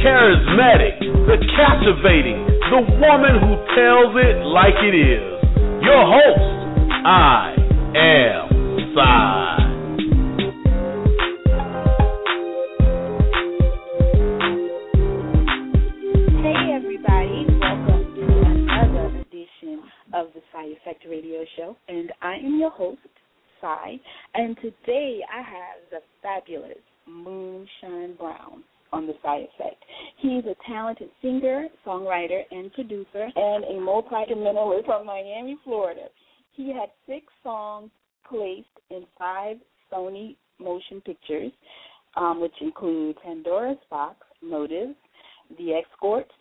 charismatic, the captivating, the woman who tells it like it is. Your host, He had six songs placed in five Sony motion pictures, um, which include Pandora's Box, Motive, The Escorts,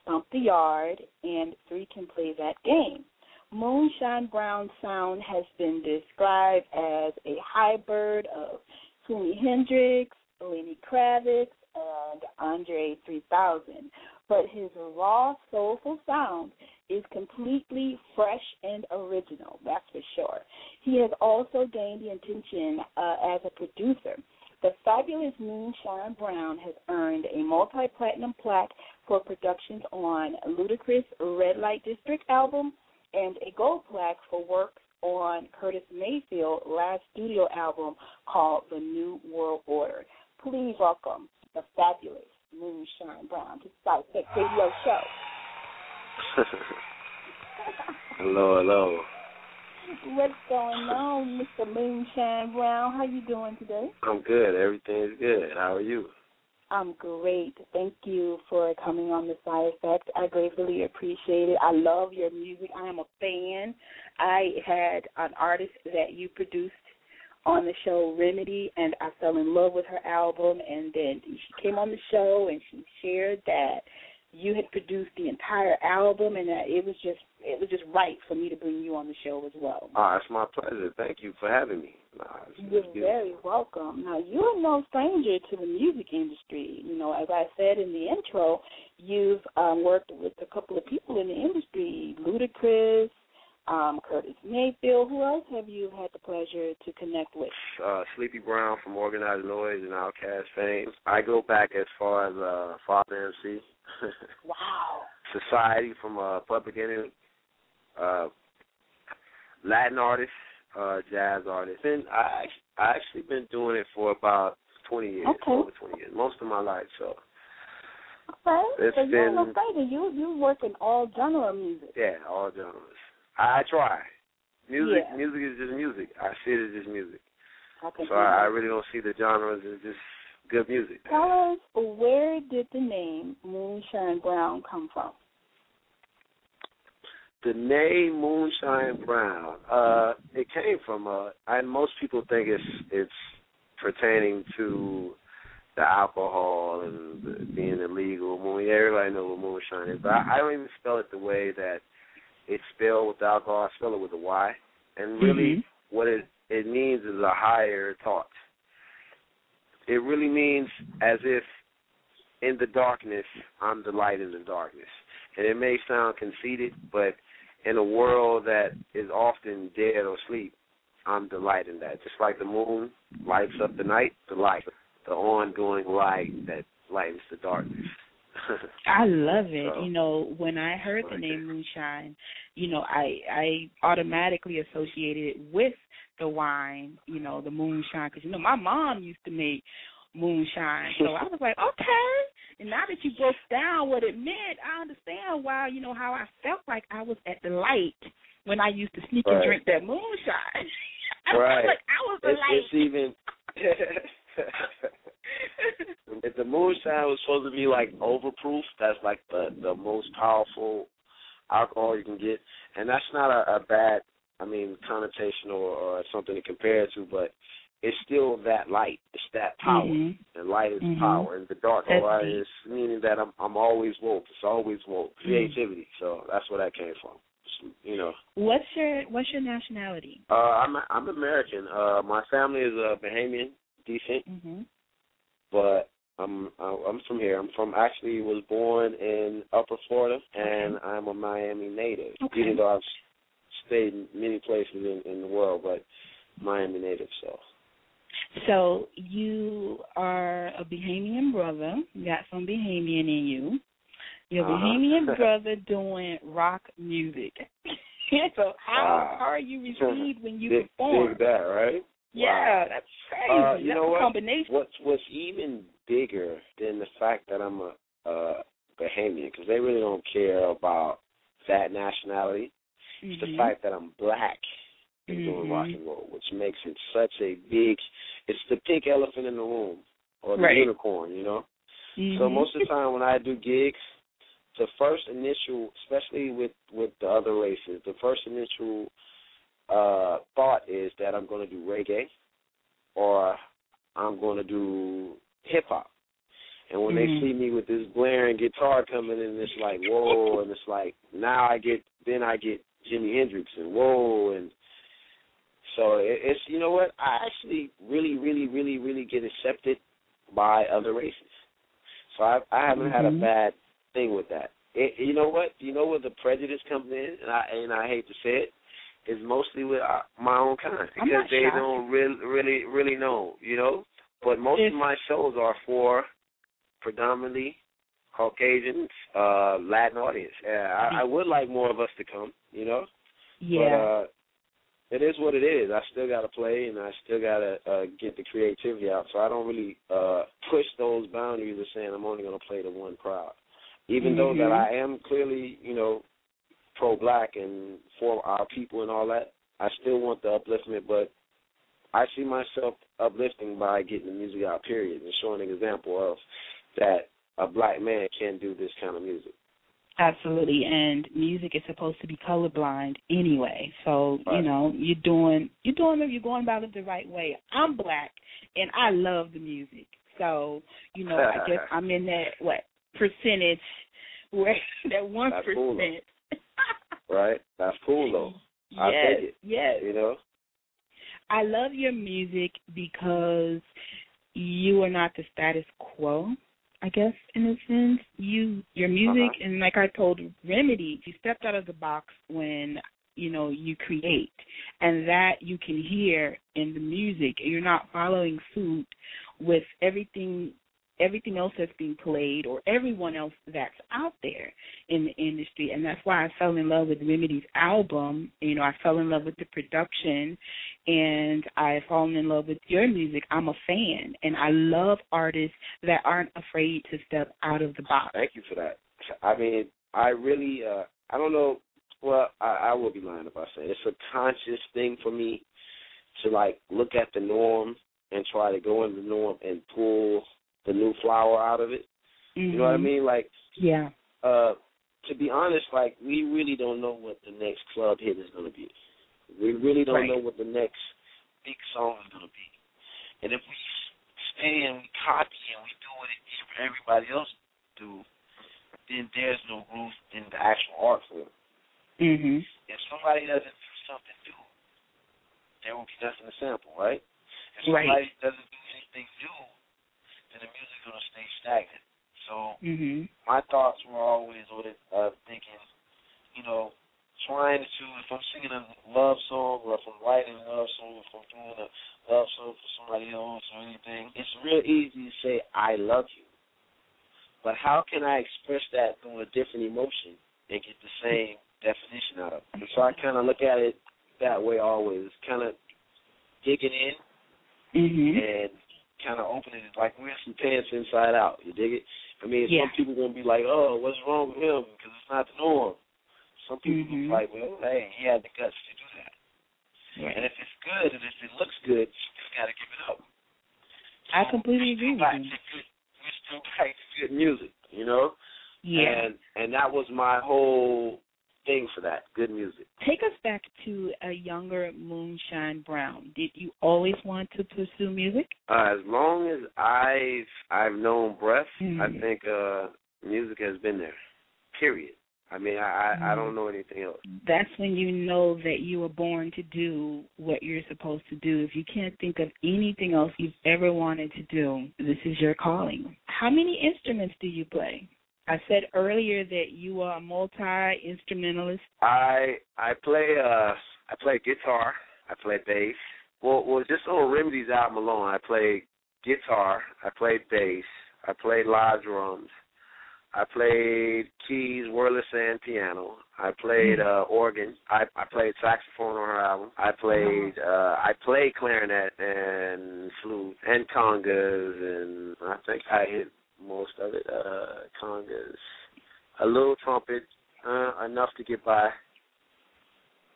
Stomp the Yard, and Three Can Play That Game. Moonshyne Brown's sound has been described as a hybrid of Jimi Hendrix, Lenny Kravitz, and Andre 3000. But his raw, soulful sound is completely fresh and original, that's for sure. He has also gained the attention uh, as a producer. The fabulous Moonshyne Brown has earned a multi-platinum plaque for productions on Ludacris' Red Light District album and a gold plaque for works on Curtis Mayfield's last studio album called The New World Order. Please welcome the fabulous Moonshyne Brown to South Tech Radio Show. hello, hello. What's going on, Mr. Moonshyne Brown? How you doing today? I'm good. Everything is good. How are you? I'm great. Thank you for coming on the Psy Effect. I greatly appreciate it. I love your music. I am a fan. I had an artist that you produced on the show Remedy and I fell in love with her album and then she came on the show and she shared that you had produced the entire album and that it was just it was just right for me to bring you on the show as well. Ah, it's my pleasure. Thank you for having me. Nah, You're very welcome. Now you're no stranger to the music industry. You know, as I said in the intro, you've um, worked with a couple of people in the industry, Ludacris, um, Curtis Mayfield. Who else have you had the pleasure to connect with? uh, Sleepy Brown from Organized Noize and Outkast fame. I go back as far as uh, Father MC, Wow. Society from uh, Public Enemy, uh, Latin artists, uh, jazz artists, and I I actually been doing it for about 20 years, Okay. over 20 years, most of my life. So Okay. It's so you're been- stranger. You you work in all genre of music. yeah, all genres. I, I try. Music, Yeah. music is just music. I see it as just music. I So I, I really don't see the genres as just good music. Tell us where did the name Moonshyne Brown come from? The name Moonshyne Brown, uh, it came from uh and most people think it's it's pertaining to the alcohol and the, being illegal. Moon, everybody knows what moonshine is, but I, I don't even spell it the way that it's spelled with alcohol. I spell it with a Y, and really, mm-hmm. what it it means is a higher thought. It really means as if in the darkness, I'm the light in the darkness. And it may sound conceited, but in a world that is often dead or asleep, I'm the light in that. Just like the moon lights up the night, the light, the ongoing light that lightens the darkness. I love it. So, you know, when I heard the name it. Moonshine, you know, I I automatically associated it with the wine, you know, the moonshine, because you know my mom used to make moonshine, so I was like, okay. And now that you broke down what it meant, I understand why, you know, how I felt like I was at the light when I used to sneak and drink that moonshine. I Right. like I was the it's, light. it's even if the moonshine was supposed to be like overproof, that's like the the most powerful alcohol you can get, and that's not a, a bad, I mean, connotation or, or something to compare it to, but it's still that light. It's that power. Mhm. And light is Mhm. power, and the dark That's light deep. is meaning that I'm I'm always woke. It's always woke. Mm. Creativity. So that's where that came from. You know. What's your What's your nationality? Uh, I'm I'm American. Uh, my family is uh, Bahamian descent, Mhm. But I'm I'm from here. I'm from actually was born in Upper Florida, and Okay. I'm a Miami native. Okay. Even though I've stayed in many places in, in the world, but Miami native. So So you are a Bahamian brother. You got some Bahamian in you. You're Uh-huh. Bahamian brother doing rock music. so how how are you received when you dig, perform? dig that, right? Yeah, that's crazy. Uh, you that's know a what? combination. What's what's even bigger than the fact that I'm a uh, Bahamian, because they really don't care about that nationality. It's the Mhm. fact that I'm black and doing Mhm. rock and roll, which makes it such a big. It's the pink elephant in the room, or the Right. unicorn, you know. So Mhm. most of the time when I do gigs, the first initial, especially with with the other races, the first initial uh thought is that I'm going to do reggae or I'm going to do hip hop. And when Mhm. they see me with this blaring guitar coming in, it's like whoa, and it's like now I get then I get Jimi Hendrix and whoa, and so it, it's you know what I actually really really really really get accepted by other races. So I I haven't had a Mhm. bad thing with that. It, you know what? You know where the prejudice comes in, and I and I hate to say it, is mostly with uh, my own kind because they shocked. don't really really really know, you know. But most If- of my shows are for predominantly Caucasians, uh, Latin audience. Yeah, I, I would like more of us to come, you know. yeah. But uh it is what it is. I still gotta play and I still gotta uh get the creativity out. So I don't really uh push those boundaries of saying I'm only gonna play to one crowd. Even though that Mhm. I am clearly, you know, pro black and for our people and all that, I still want the upliftment but I see myself uplifting by getting the music out, period, and showing an example of that a black man can do this kind of music. Absolutely, and music is supposed to be colorblind anyway. So you know you're doing you're doing it. You're going about it the right way. I'm black, and I love the music. So you know I guess I'm in that what percentage where that one percent. Right? That's cool though. I yes, take it. yes. You know? I love your music because you are not the status quo. I guess in a sense, you your music Uh-huh. and like I told Remedy, you stepped out of the box when you know you create, and that you can hear in the music. You're not following suit with everything everything else that's being played or everyone else that's out there in the industry and that's why I fell in love with Remedy's album. You know, I fell in love with the production and I've fallen in love with your music. I'm a fan and I love artists that aren't afraid to step out of the box. Thank you for that. I mean, I really, uh I don't know. Well, I, I will be lying if I say it's a conscious thing for me to like look at the norm and try to go in the norm and pull the new flower out of it. You know what I Mhm. mean? Like, Yeah. uh to be honest, like we really don't know what the next club hit is going to be. We really don't Right. know what the next big song is going to be. And if we stay and we copy and we do what everybody else do, then there's no growth in the actual art form. Mhm. If somebody doesn't do something new, there will be nothing to sample, right? If Right. somebody doesn't do anything new, then the music's to stay stagnant. So Mhm. my thoughts were always with uh, thinking, you know, trying to if I'm singing a love song or if I'm writing a love song, if I'm doing a love song for somebody else or anything, it's real easy to say I love you. But how can I express that through a different emotion and get the same definition out of it? And so I kind of look at it that way always, kind of digging in Mhm. and kind of opening it like wearing some pants inside out. You dig it? I mean, Yeah. some people gonna be like, "Oh, what's wrong with him?" Because it's not the norm. Some people Mhm. be like, "Well, hey, he had the guts to do that." And if it's good and if it looks good, you just gotta give it up. I completely agree with you. good- We still write good music, you know. Yeah. And and that was my whole thing for that good music. Take us back to a younger Moonshyne Brown. Did you always want to pursue music? Uh, as long as I've I've known breath, I Mhm. think uh music has been there. Period. I mean, I I, I don't know anything else. That's when you know that you were born to do what you're supposed to do. If you can't think of anything else you've ever wanted to do, this is your calling. How many instruments do you play? I said earlier that you are a multi instrumentalist. I I play uh I play guitar, I play bass. Well well just on Remedy's album alone I play guitar, I played bass, I played live drums, I played keys, wordless, and piano. I played uh organ. I I played saxophone on her album. I played uh I played clarinet and flute and congas and I think I hit most of it. Uh congas. A little trumpet, uh enough to get by.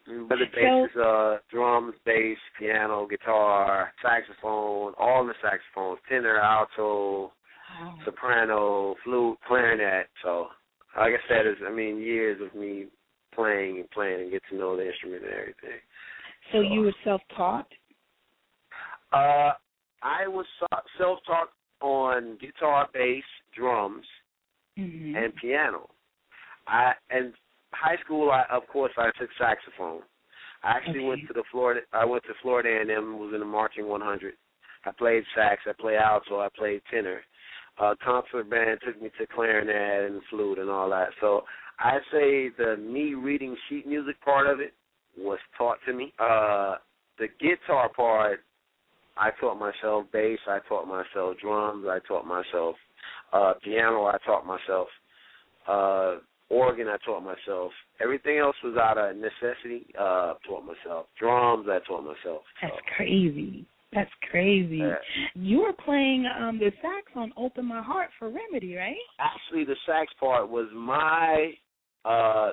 But the bass is uh drums, bass, piano, guitar, saxophone, all the saxophones, tenor, alto, Wow. soprano, flute, clarinet. So, like I said, it's I mean years of me playing and playing and get to know the instrument and everything. So you were self-taught? Uh, I was self-taught on guitar, bass, drums, Mm-hmm. and piano. I and high school, I of course I took saxophone. I actually Okay. went to the Florida. I went to Florida A and M. Was in the marching 100. I played sax. I played alto. I played tenor. Uh, concert band took me to clarinet and flute and all that. So I say the me reading sheet music part of it was taught to me. Uh, the guitar part, I taught myself. Bass, I taught myself. Drums, I taught myself. Uh, piano, I taught myself. Uh, organ, I taught myself. Everything else was out of necessity. Uh, taught myself. Drums, I taught myself. That's crazy. That's crazy. yeah. You were playing um the sax on "Open My Heart" for Remedy, right? actually the sax part was my uh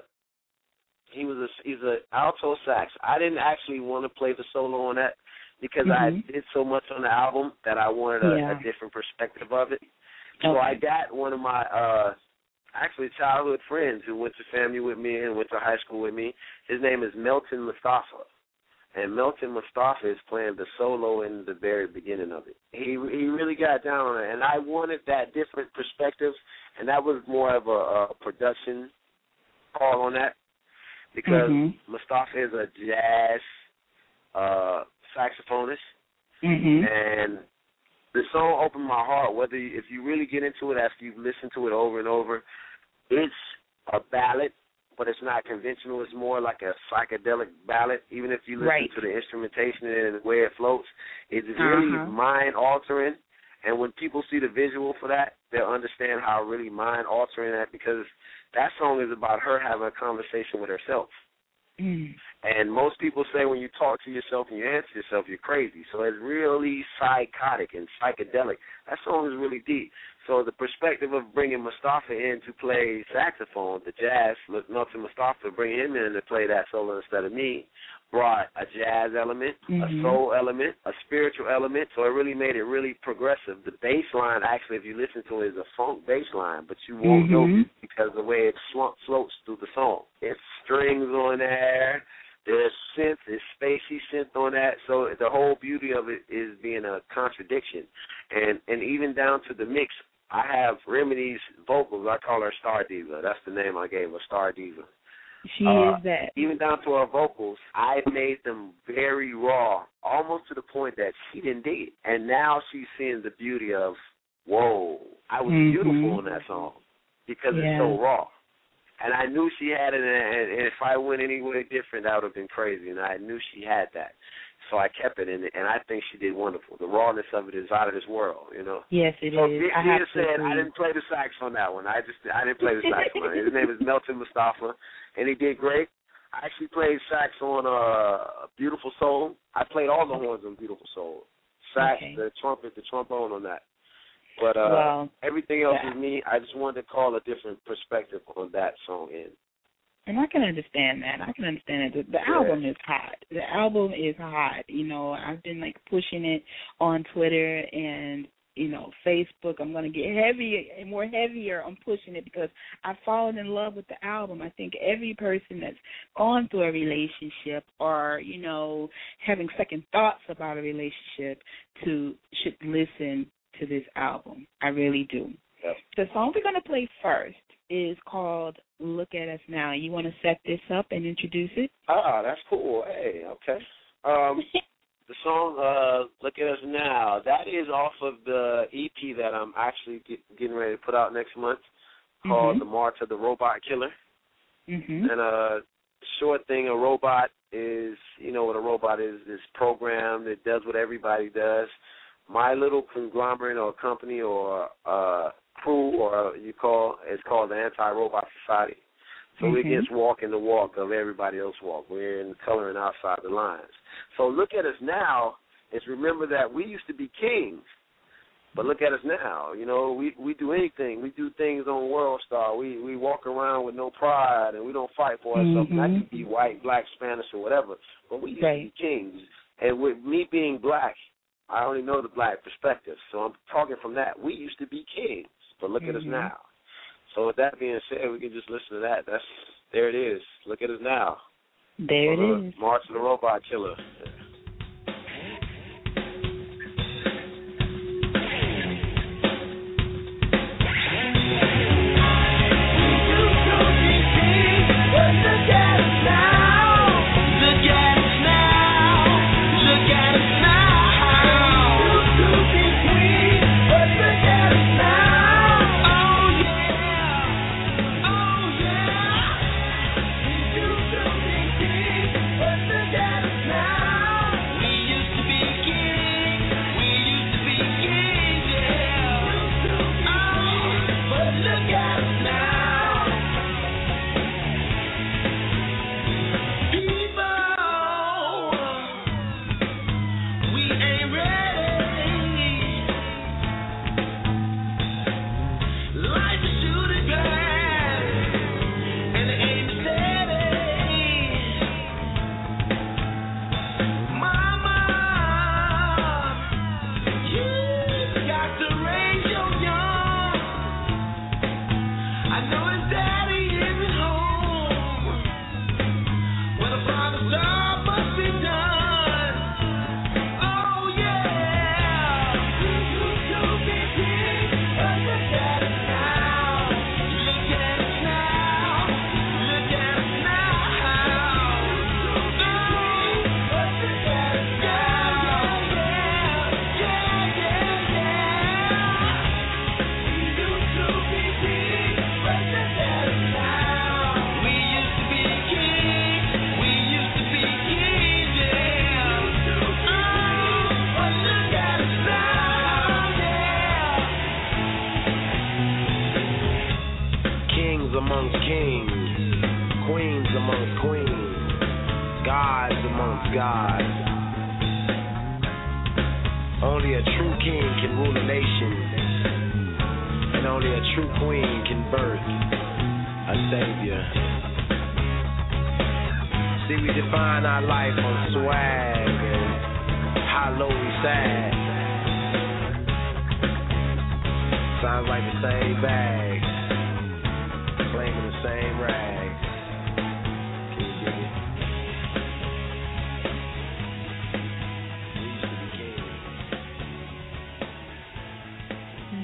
he was a he's a alto sax. I didn't actually want to play the solo on that because Mhm. I did so much on the album that I wanted a, Yeah. a different perspective of it. So I got one of my uh actually childhood friends who went to family with me and went to high school with me. His name is Melton Mustafa. And Melton Mustafa is playing the solo in the very beginning of it. He he really got down on it, and I wanted that different perspective, and that was more of a, a production call on that because Mhm. Mustafa is a jazz uh saxophonist, Mhm. and the song "Open My Heart." Whether you, if you really get into it after you've listened to it over and over, it's a ballad, but it's not conventional. It's more like a psychedelic ballad. Even if you listen Right. to the instrumentation and the way it floats, it's really Uh-huh. mind altering. And when people see the visual for that, they'll understand how really mind altering that because that song is about her having a conversation with herself. Mm. And most people say when you talk to yourself and you answer yourself, you're crazy. So it's really psychotic and psychedelic. That song is really deep. So the perspective of bringing Mustafa in to play saxophone, the jazz, Melton Mustafa, bringing him in to play that solo instead of me, brought a jazz element, Mhm. a soul element, a spiritual element. So it really made it really progressive. The bass line, actually, if you listen to it, is a funk bass line, but you won't know Mhm. because the way it floats through the song. It's strings on there. There's synth, there's spacey synth on that. So the whole beauty of it is being a contradiction, and and even down to the mix. I have Remedy's vocals. I call her Star Diva. That's the name I gave her, Star Diva. She Uh, is that. Even down to her vocals, I made them very raw, almost to the point that she didn't dig it. And now she's seeing the beauty of, whoa, I was Mhm. beautiful in that song because Yeah. it's so raw. And I knew she had it, and and if I went anywhere different, that would have been crazy. And I knew she had that, so I kept it in it, and I think she did wonderful. The rawness of it is out of this world, you know. Yes, it is. So I Dia have to said agree. I didn't play the sax on that one. I just I didn't play the sax on it. His name is Melton Mustafa, and he did great. I actually played sax on uh, Beautiful Soul. I played all the horns on Beautiful Soul. Sax, Okay. the trumpet, the trombone on that. But uh, well, everything else yeah. is me. I just wanted to call a different perspective on that song in. and I can understand that. I can understand it. The, the Yeah. album is hot. The album is hot. You know, I've been like pushing it on Twitter and you know Facebook. I'm gonna get heavier and more heavier on pushing it because I've fallen in love with the album. I think every person that's gone through a relationship or you know having second thoughts about a relationship to should listen to this album. I really do. Yep. The song we're gonna play first is called "Look at Us Now." You want to set this up and introduce it? Ah, that's cool. Hey, okay. Um, the song uh, "Look at Us Now" that is off of the EP that I'm actually get, getting ready to put out next month, called Mhm. "The March of the Robot Killer." Mhm. And uh, short thing, a robot is, you know, what a robot is, is programmed. It does what everybody does. My little conglomerate or company or uh, crew, or you call, it's called the Anti-Robot Society. So we're Mhm. against walking the walk of everybody else walk. We're in coloring outside the lines. So look at us now is remember that we used to be kings. But look at us now. You know, we we do anything. We do things on World Star. We we walk around with no pride, and we don't fight for ourselves. That Mhm. could be white, black, Spanish, or whatever. But we used Right. to be kings. And with me being black, I only know the black perspective. So I'm talking from that. We used to be kings, but look at us Mhm. now. So with that being said, we can just listen to that. That's there. It is. Look at us now. There it is. March of the Robot Killer.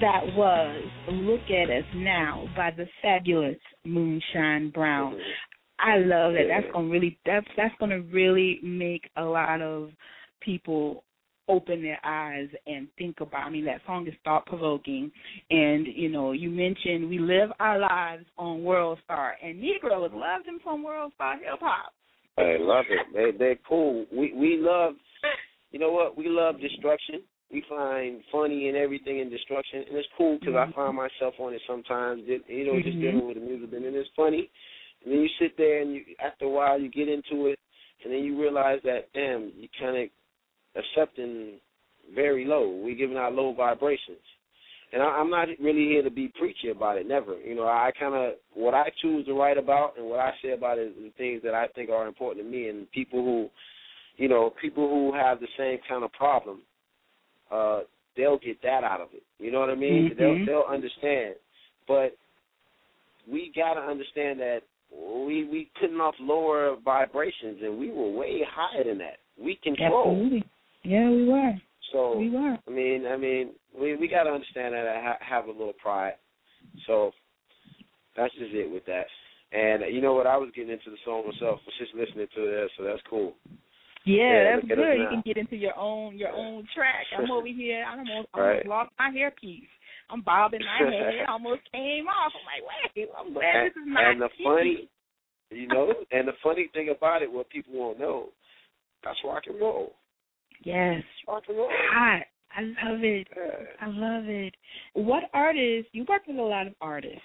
That was "Look at Us Now" by the fabulous Moonshyne Brown. I love that. That's gonna really that's that's gonna really make a lot of people open their eyes and think about. I mean, that song is thought provoking, and you know, you mentioned we live our lives on World Star, and Negroes love them from World Star hip hop. I love it. They they're cool. We we love you know what? We love destruction. We find funny in everything in destruction, and it's cool because I find myself on it sometimes. You know, just Mhm. dealing with the music, and then it's funny. And then you sit there, and you after a while you get into it, and then you realize that damn, you kind of accepting very low. We're giving out low vibrations. And I, I'm not really here to be preachy about it. Never. You know, I kind of what I choose to write about and what I say about it is the things that I think are important to me and people who, you know, people who have the same kind of problem. Uh, they'll get that out of it. You know what I mean? Mhm. They'll they'll understand. But we gotta understand that we we putting off lower vibrations and we were way higher than that. We control. Absolutely. Yeah, we were. So We were. I mean, I mean, we we got to understand that I ha- have a little pride. So That's just it with that. And you know what? I was getting into the song myself, was just listening to it, so that's cool. Yeah, Yeah, that's look at us good. You can get into your own your own track. I'm over here. I almost, I Right. almost lost my hairpiece. I'm bobbing my head. It almost came off. I'm like, wait. I'm glad And, this is not. and the funny, you know, and the funny thing about it, what people won't know, that's rock and roll. Yes. Rock and roll. Hot. I love it. Yeah. I love it. What artists? You work with a lot of artists.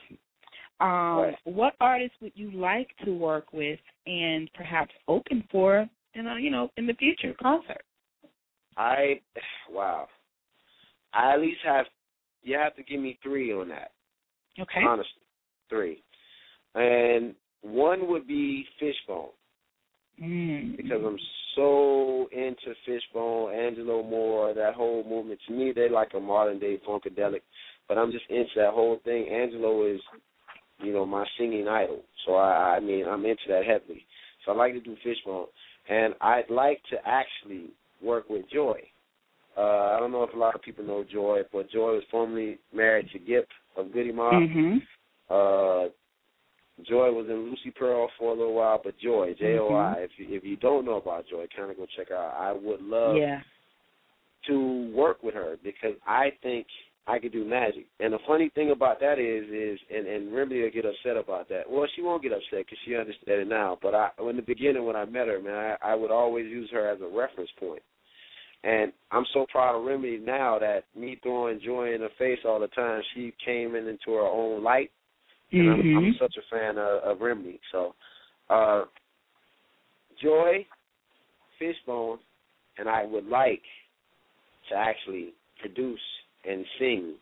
Um, Right. What artists would you like to work with, and perhaps open for, in a, you know, in the future concert? I wow. I at least have you have to give me three on that. Okay. Honestly. Three. And one would be Fishbone. Mm. because I'm so into Fishbone, Angelo Moore, that whole movement. To me, they're like a modern day funkadelic, but I'm just into that whole thing. Angelo is, you know, my singing idol, so I, I mean, I'm into that heavily. So I like to do Fishbone, and I'd like to actually work with Joi. Uh, I don't know if a lot of people know Joi, but Joi was formerly married to Gipp of Goodie Mob. Mhm. Uh, Joi was in Lucy Pearl for a little while, but Joi, J O I. Mm-hmm. If you, if you don't know about Joi, kind of go check her out. I would love Yeah. to work with her because I think I could do magic. And the funny thing about that is, is and and Remedy will get upset about that. Well, she won't get upset because she understands it now. But I, in the beginning when I met her, man, I, I would always use her as a reference point. And I'm so proud of Remedy now that me throwing Joi in her face all the time, she came in into her own light and I'm, Mhm. I'm such a fan of, of Remedy. So, uh, Joi, Fishbone, and I would like to actually produce and sing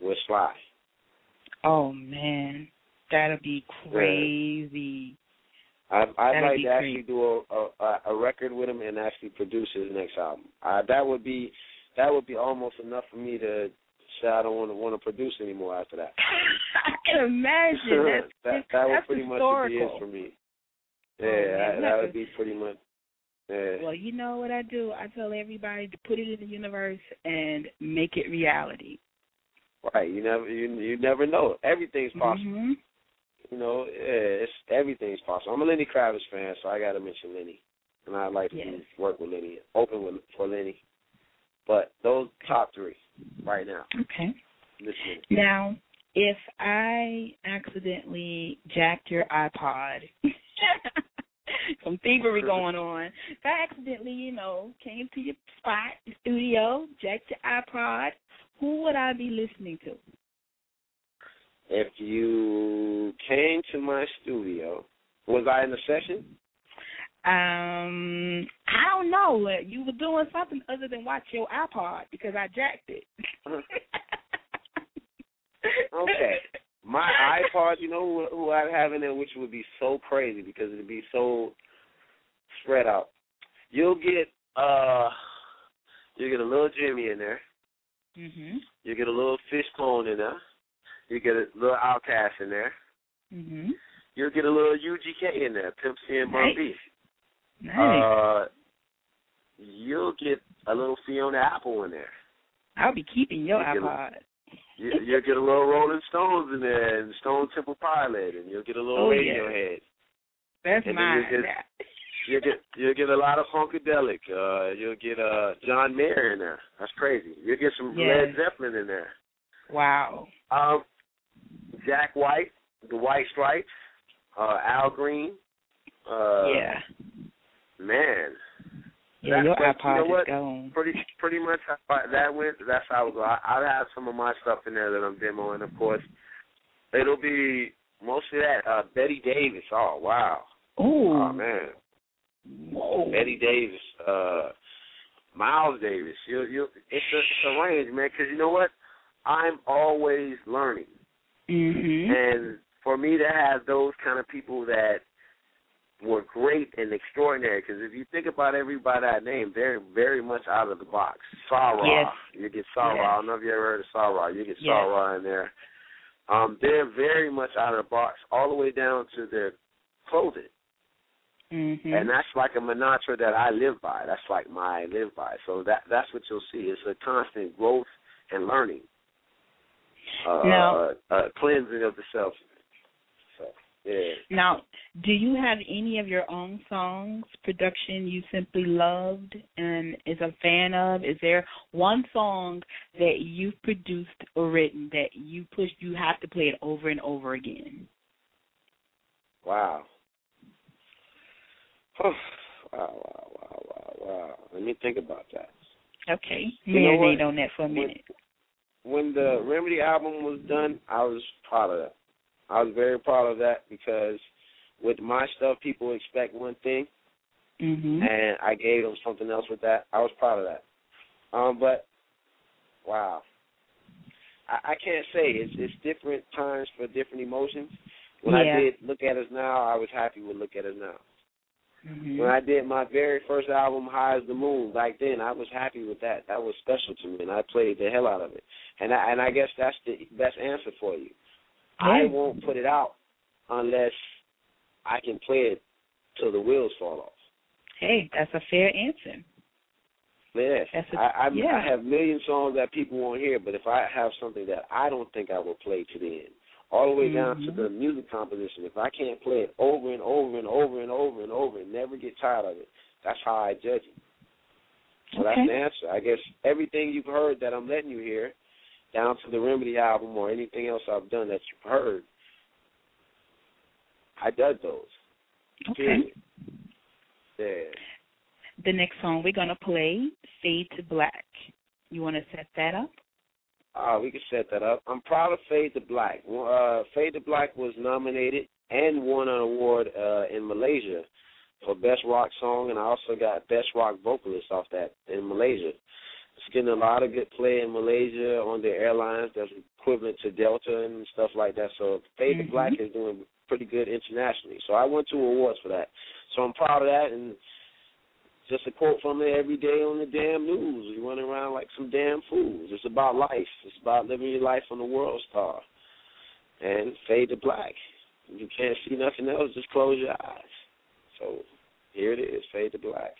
with Sly. Oh man, that'll be crazy. I'd, I'd That'd like to actually do a, a a record with him and actually produce his next album. Uh, that would be that would be almost enough for me to say I don't want to want to produce anymore after that. I can imagine that's that that would pretty historical. much be it for me. Yeah, Oh, man, that, that would be pretty much. Yeah. Well, you know what I do? I tell everybody to put it in the universe and make it reality. Right. You never you you never know. Everything's possible. Mhm. You know, yeah, it's everything's possible. I'm a Lenny Kravitz fan, so I gotta mention Lenny. And I'd like to work with Lenny, open with for Lenny. But those top three right now. Okay. Listen. Now, if I accidentally jacked your iPod, some thievery going on. If I accidentally, you know, came to your spot, your studio, jacked your iPod, who would I be listening to? If you came to my studio, was I in the session? Um, I don't know. You were doing something other than watch your iPod because I jacked it. Okay. My iPod, you know who, who I'd have in there, which would be so crazy because it'd be so spread out. You'll get uh, you get a little Jimi in there. Mhm. You get a little Fishbone in there. You get a little Outkast in there. Mhm. You'll get a little UGK in there, Pimp C and Bun Nice. B. Nice. Uh, you'll get a little Fiona Apple in there. I'll be keeping your you iPod. You, you'll get a little Rolling Stones in there and Stone Temple Pilot, and you'll get a little Oh, yeah. Radiohead. That's And mine. you get- You'll get you'll get a lot of funkadelic. Uh, you'll get uh John Mayer in there. That's crazy. You'll get some Yes. Led Zeppelin in there. wow. Um, Jack White, the White Stripes, uh, Al Green. Uh, yeah. man, Yeah, your but you know is what? gone. pretty pretty much how I- that went. That's how. I, I'll have some of my stuff in there that I'm demoing. Of course, it'll be mostly that. Uh, Betty Davis. Oh wow. Ooh. Oh man. Whoa. Betty Davis, uh, Miles Davis. You, you, it's a, it's a range, man. Because you know what? I'm always learning, Mhm. and for me to have those kind of people that were great and extraordinary. Because if you think about everybody I named, they're very much out of the box. Sarah, Yes. you get Sarah. Yes. I don't know if you ever heard of Sarah. You get Yes. Sarah in there. Um, they're very much out of the box, all the way down to their clothing. Mhm. and that's like a mantra that I live by. That's like my I live by. So that that's what you'll see. It's a constant growth and learning. Uh, Now- uh, uh, cleansing of the self. Yeah. Now, do you have any of your own songs, production you simply loved and is a fan of? Is there one song that you've produced or written that you push you have to play it over and over again? Wow. wow, wow, wow, wow, wow. Let me think about that. Okay. You Marinate on that for a minute. When the Remedy album was done, I was proud of that. I was very proud of that because with my stuff, people expect one thing, Mhm. and I gave them something else with that. I was proud of that. Um, but wow, I, I can't say it's it's different times for different emotions. When Yeah. I did Look at Us Now, I was happy with Look at Us Now. Mhm. When I did my very first album, High as the Moon, back then, I was happy with that. That was special to me, and I played the hell out of it. And I, and I guess that's the best answer for you. I won't put it out unless I can play it till the wheels fall off. Hey, that's a fair answer. Yes, That's a- I, I, yeah. I have million songs that people won't hear, but if I have something that I don't think I will play to the end, all the way down to Mhm. the music composition, if I can't play it over and over and over and over and over and never get tired of it, that's how I judge it. So Okay. that's the answer. I guess everything you've heard that I'm letting you hear, down to the Remedy album or anything else I've done that you've heard, I did those. Okay. Period. Yeah. The next song we're gonna play, Fade to Black. You wanna set that up? Uh, we can set that up. I'm proud of Fade to Black. Uh, Fade to Black was nominated and won an award uh, in Malaysia for Best Rock Song, and I also got Best Rock Vocalist off that in Malaysia. Getting a lot of good play in Malaysia on their airlines that's equivalent to Delta and stuff like that. So Fade Mhm. to Black is doing pretty good internationally. So I won two awards for that. So I'm proud of that, and just a quote from it every day on the damn news. We run around like some damn fools. It's about life. It's about living your life on the world star. And fade to black. If you can't see nothing else, just close your eyes. So here it is, fade to black.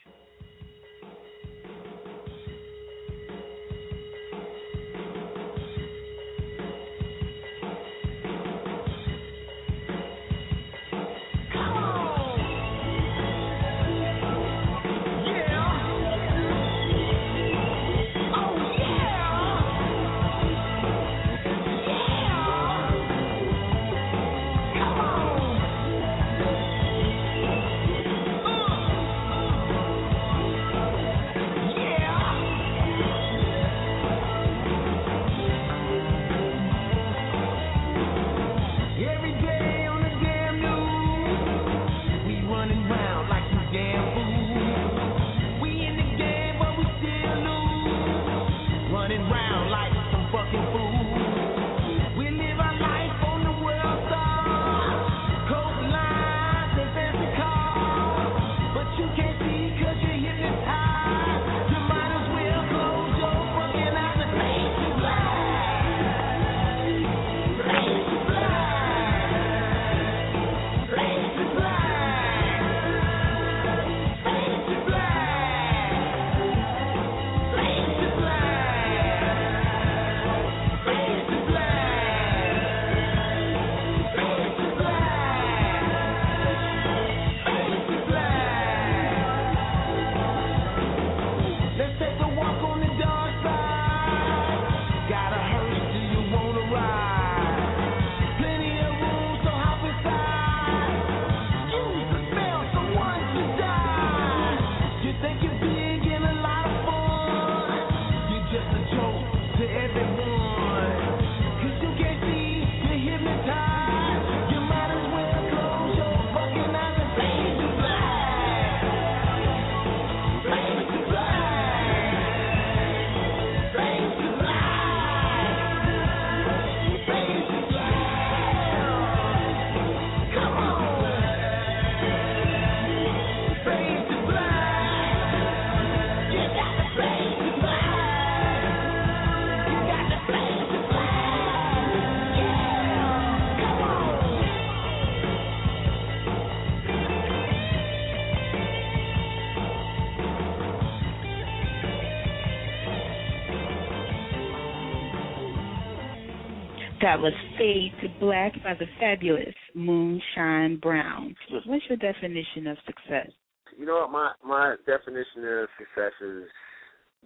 That was Fade to Black by the fabulous Moonshyne Brown. What's your definition of success? You know what my my definition of success is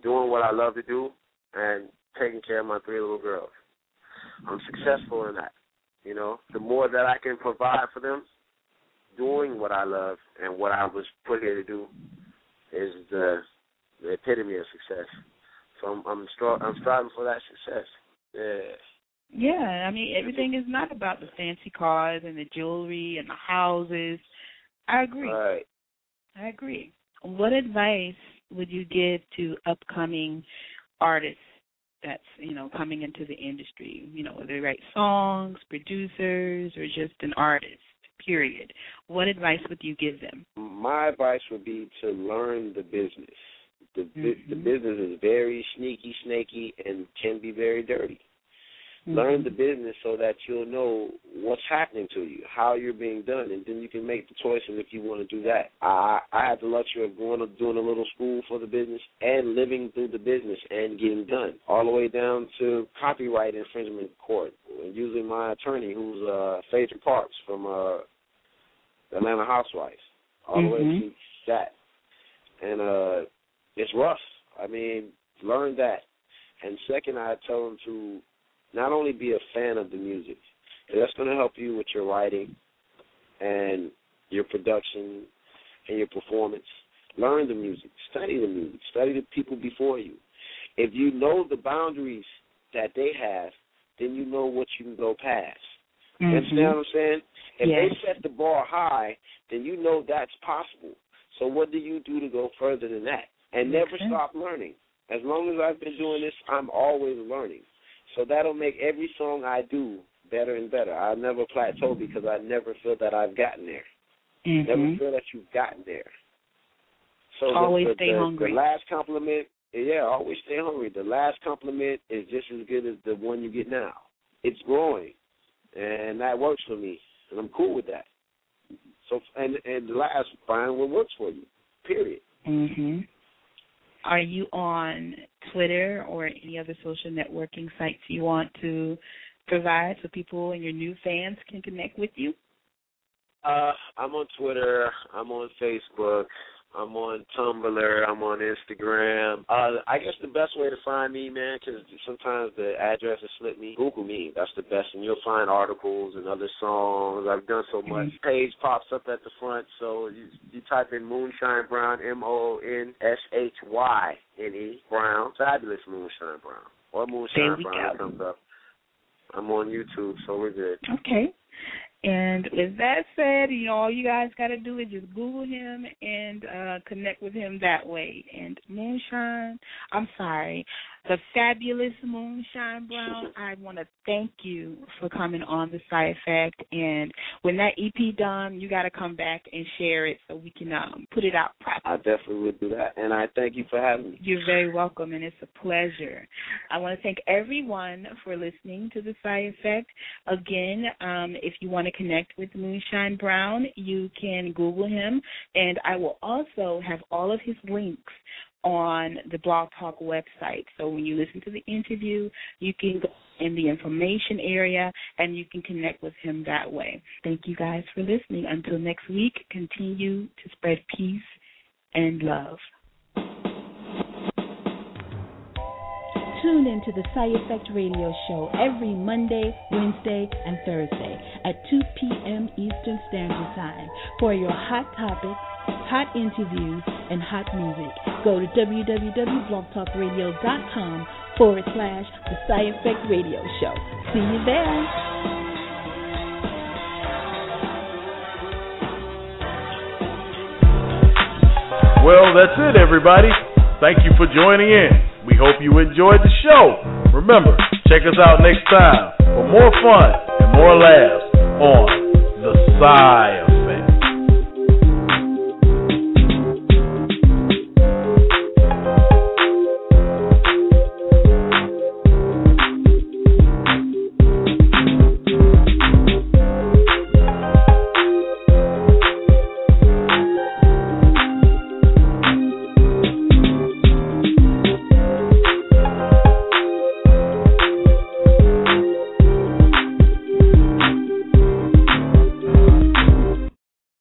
doing what I love to do and taking care of my three little girls. I'm successful in that. You know, the more that I can provide for them, doing what I love and what I was put here to do, is the the epitome of success. So I'm I'm, stri- I'm striving for that success. Yeah. Yeah, I mean everything is not about the fancy cars and the jewelry and the houses. I agree. Right. I agree. What advice would you give to upcoming artists that's, you know, coming into the industry? You know, whether they write songs, producers, or just an artist, period. What advice would you give them? My advice would be to learn the business. The mm-hmm. the business is very sneaky, snaky, and can be very dirty. Mm-hmm. Learn the business so that you'll know what's happening to you, how you're being done, and then you can make the choices if you want to do that. I I had the luxury of going to doing a little school for the business and living through the business and getting done, all the way down to copyright infringement court, and using my attorney, who's uh, Phaedra Parks from uh, Atlanta Housewives, all mm-hmm. the way mm-hmm. to that, and uh, it's rough. I mean, learn that. And second, I tell them to not only be a fan of the music, that's going to help you with your writing and your production and your performance. Learn the music, study the music, study the people before you. If you know the boundaries that they have, then you know what you can go past. Mm-hmm. You understand what I'm saying? If yes. they set the bar high, then you know that's possible. So what do you do to go further than that? And never okay. stop learning. As long as I've been doing this, I'm always learning. So that'll make every song I do better and better. I'll never plateau because I never feel that I've gotten there. Mm-hmm. Never feel that you've gotten there. So always the, the, stay the, hungry. The last compliment, yeah, always stay hungry. The last compliment is just as good as the one you get now. It's growing, and that works for me, and I'm cool with that. So, and and the last, find what works for you. Period. Mhm. Are you on Twitter or any other social networking sites you want to provide so people and your new fans can connect with you? Uh, I'm on Twitter. I'm on Facebook. I'm on Tumblr. I'm on Instagram. Uh, I guess the best way to find me, man, because sometimes the address addresses slip me. Google me. That's the best, and you'll find articles and other songs. I've done so much. Mm-hmm. Page pops up at the front, so you, you type in Moonshyne Brown, M O N S H Y N E Brown, fabulous Moonshyne Brown, or Moonshyne Brown comes up. I'm on YouTube, so we're good. Okay. And with that said, you know, all you guys got to do is just Google him and uh connect with him that way. And Moonshyne, I'm sorry, the fabulous Moonshyne Brown, I want to thank you for coming on the Side Effect. And when that EP done, you got to come back and share it so we can um, put it out properly. I definitely would do that. And I thank you for having me. You're very welcome, and it's a pleasure. I want to thank everyone for listening to the Side Effect. Again, um, if you want to connect with Moonshyne Brown, you can Google him, and I will also have all of his links on the Blog Talk website. So when you listen to the interview, you can go in the information area and you can connect with him that way. Thank you guys for listening. Until next week, continue to spread peace and love. Tune into the Side Effect Radio Show every Monday, Wednesday, and Thursday at 2 p.m. Eastern Standard Time for your hot topics, hot interviews, and hot music. Go to www.blogtalkradio.com forward slash the Side Effect Radio Show. See you there. Well, that's it, everybody. Thank you for joining in. We hope you enjoyed the show. Remember, check us out next time for more fun and more laughs on The Side.